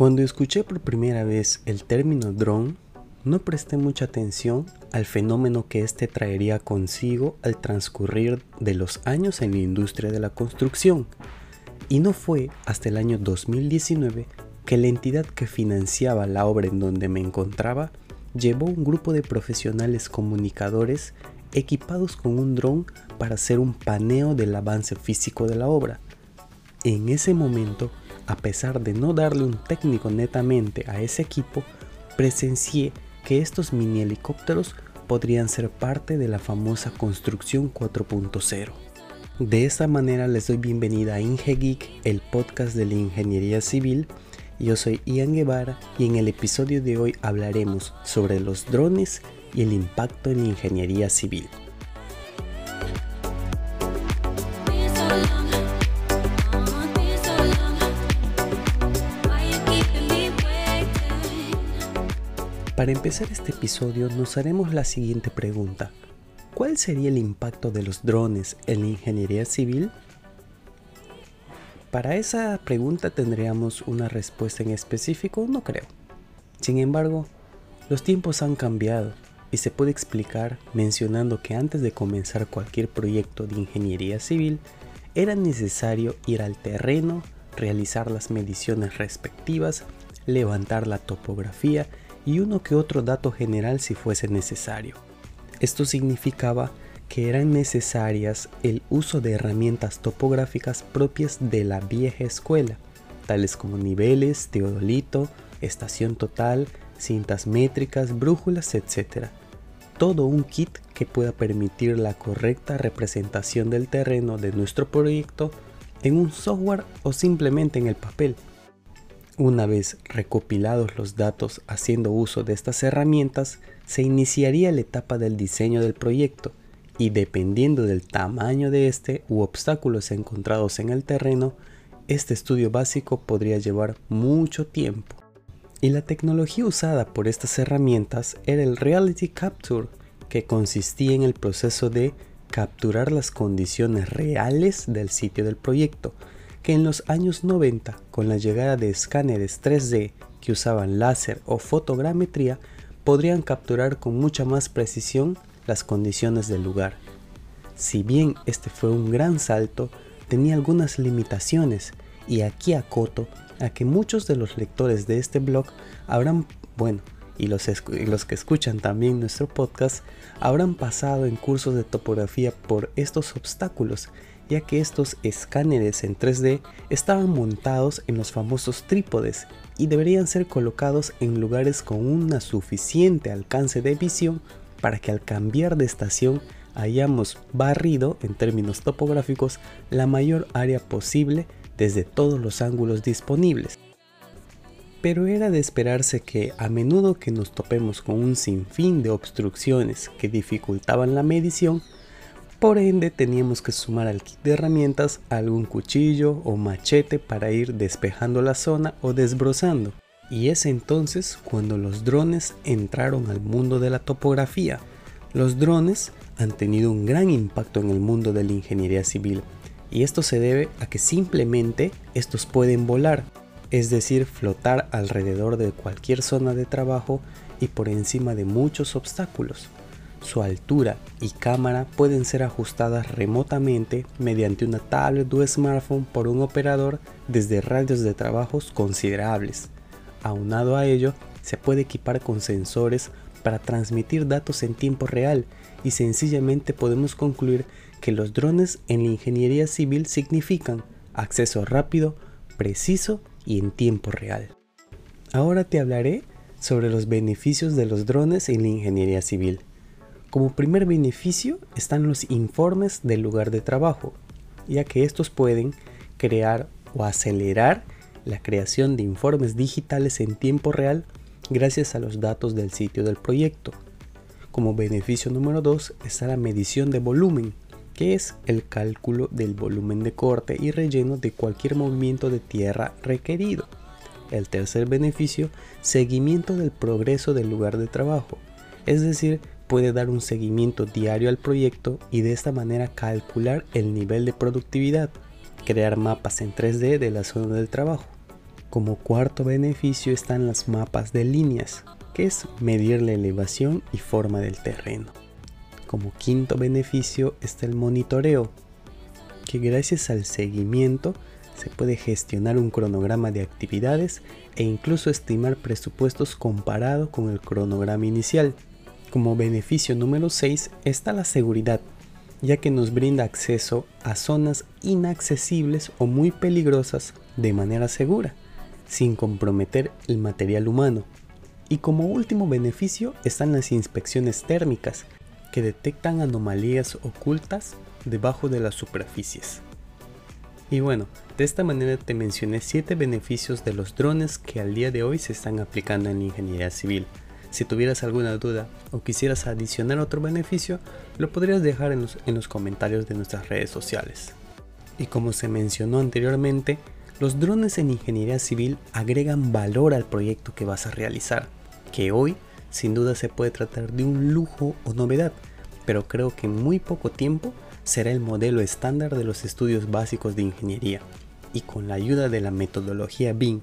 Cuando escuché por primera vez el término drone, no presté mucha atención al fenómeno que éste traería consigo al transcurrir de los años en la industria de la construcción. Y no fue hasta el año 2019 que la entidad que financiaba la obra en donde me encontraba llevó un grupo de profesionales comunicadores equipados con un dron para hacer un paneo del avance físico de la obra. En ese momento a pesar de no darle un técnico netamente a ese equipo, presencié que estos mini helicópteros podrían ser parte de la famosa construcción 4.0. De esta manera les doy bienvenida a IngeGeek, el podcast de la ingeniería civil. Yo soy Ian Guevara y en el episodio de hoy hablaremos sobre los drones y el impacto en la ingeniería civil. Para empezar este episodio nos haremos la siguiente pregunta. ¿Cuál sería el impacto de los drones en la ingeniería civil? Para esa pregunta tendríamos una respuesta en específico, no creo. Sin embargo, los tiempos han cambiado y se puede explicar mencionando que antes de comenzar cualquier proyecto de ingeniería civil era necesario ir al terreno, realizar las mediciones respectivas, levantar la topografía y uno que otro dato general si fuese necesario. Esto significaba que eran necesarias el uso de herramientas topográficas propias de la vieja escuela, tales como niveles, teodolito, estación total, cintas métricas, brújulas, etc. Todo un kit que pueda permitir la correcta representación del terreno de nuestro proyecto en un software o simplemente en el papel. Una vez recopilados los datos haciendo uso de estas herramientas, se iniciaría la etapa del diseño del proyecto y dependiendo del tamaño de este u obstáculos encontrados en el terreno, este estudio básico podría llevar mucho tiempo. Y la tecnología usada por estas herramientas era el Reality Capture, que consistía en el proceso de capturar las condiciones reales del sitio del proyecto, que en los años 90, con la llegada de escáneres 3D que usaban láser o fotogrametría, podrían capturar con mucha más precisión las condiciones del lugar. Si bien este fue un gran salto, tenía algunas limitaciones y aquí acoto a que muchos de los lectores de este blog habrán, bueno, y los, que escuchan también nuestro podcast habrán pasado en cursos de topografía por estos obstáculos ya que estos escáneres en 3D estaban montados en los famosos trípodes y deberían ser colocados en lugares con un suficiente alcance de visión para que al cambiar de estación hayamos barrido en términos topográficos la mayor área posible desde todos los ángulos disponibles. Pero era de esperarse que a menudo que nos topemos con un sinfín de obstrucciones que dificultaban la medición, por ende teníamos que sumar al kit de herramientas algún cuchillo o machete para ir despejando la zona o desbrozando. Y es entonces cuando los drones entraron al mundo de la topografía. Los drones han tenido un gran impacto en el mundo de la ingeniería civil y esto se debe a que simplemente estos pueden volar, es decir, flotar alrededor de cualquier zona de trabajo y por encima de muchos obstáculos. Su altura y cámara pueden ser ajustadas remotamente mediante una tablet o smartphone por un operador desde radios de trabajos considerables. Aunado a ello, se puede equipar con sensores para transmitir datos en tiempo real y sencillamente podemos concluir que los drones en la ingeniería civil significan acceso rápido, preciso y en tiempo real. Ahora te hablaré sobre los beneficios de los drones en la ingeniería civil. Como primer beneficio están los informes del lugar de trabajo, ya que estos pueden crear o acelerar la creación de informes digitales en tiempo real gracias a los datos del sitio del proyecto. Como beneficio número 2 está la medición de volumen, que es el cálculo del volumen de corte y relleno de cualquier movimiento de tierra requerido. El tercer beneficio, seguimiento del progreso del lugar de trabajo, es decir, puede dar un seguimiento diario al proyecto y de esta manera calcular el nivel de productividad, crear mapas en 3D de la zona del trabajo. Como cuarto beneficio están las mapas de líneas, que es medir la elevación y forma del terreno. Como quinto beneficio está el monitoreo, que gracias al seguimiento se puede gestionar un cronograma de actividades e incluso estimar presupuestos comparado con el cronograma inicial. Como beneficio número 6 está la seguridad, ya que nos brinda acceso a zonas inaccesibles o muy peligrosas de manera segura, sin comprometer el material humano. Y como último beneficio están las inspecciones térmicas, que detectan anomalías ocultas debajo de las superficies. Y bueno, de esta manera te mencioné 7 beneficios de los drones que al día de hoy se están aplicando en la ingeniería civil. Si tuvieras alguna duda o quisieras adicionar otro beneficio, lo podrías dejar en los, en los comentarios de nuestras redes sociales. Y como se mencionó anteriormente, los drones en ingeniería civil agregan valor al proyecto que vas a realizar, que hoy sin duda se puede tratar de un lujo o novedad, pero creo que en muy poco tiempo será el modelo estándar de los estudios básicos de ingeniería y con la ayuda de la metodología BIM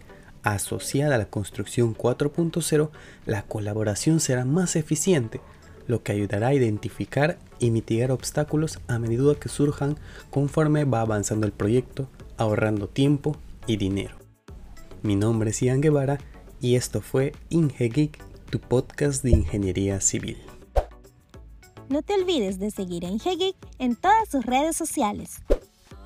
asociada a la construcción 4.0, la colaboración será más eficiente, lo que ayudará a identificar y mitigar obstáculos a medida que surjan conforme va avanzando el proyecto, ahorrando tiempo y dinero. Mi nombre es Ian Guevara y esto fue IngeGeek, tu podcast de ingeniería civil. No te olvides de seguir a IngeGeek en todas sus redes sociales.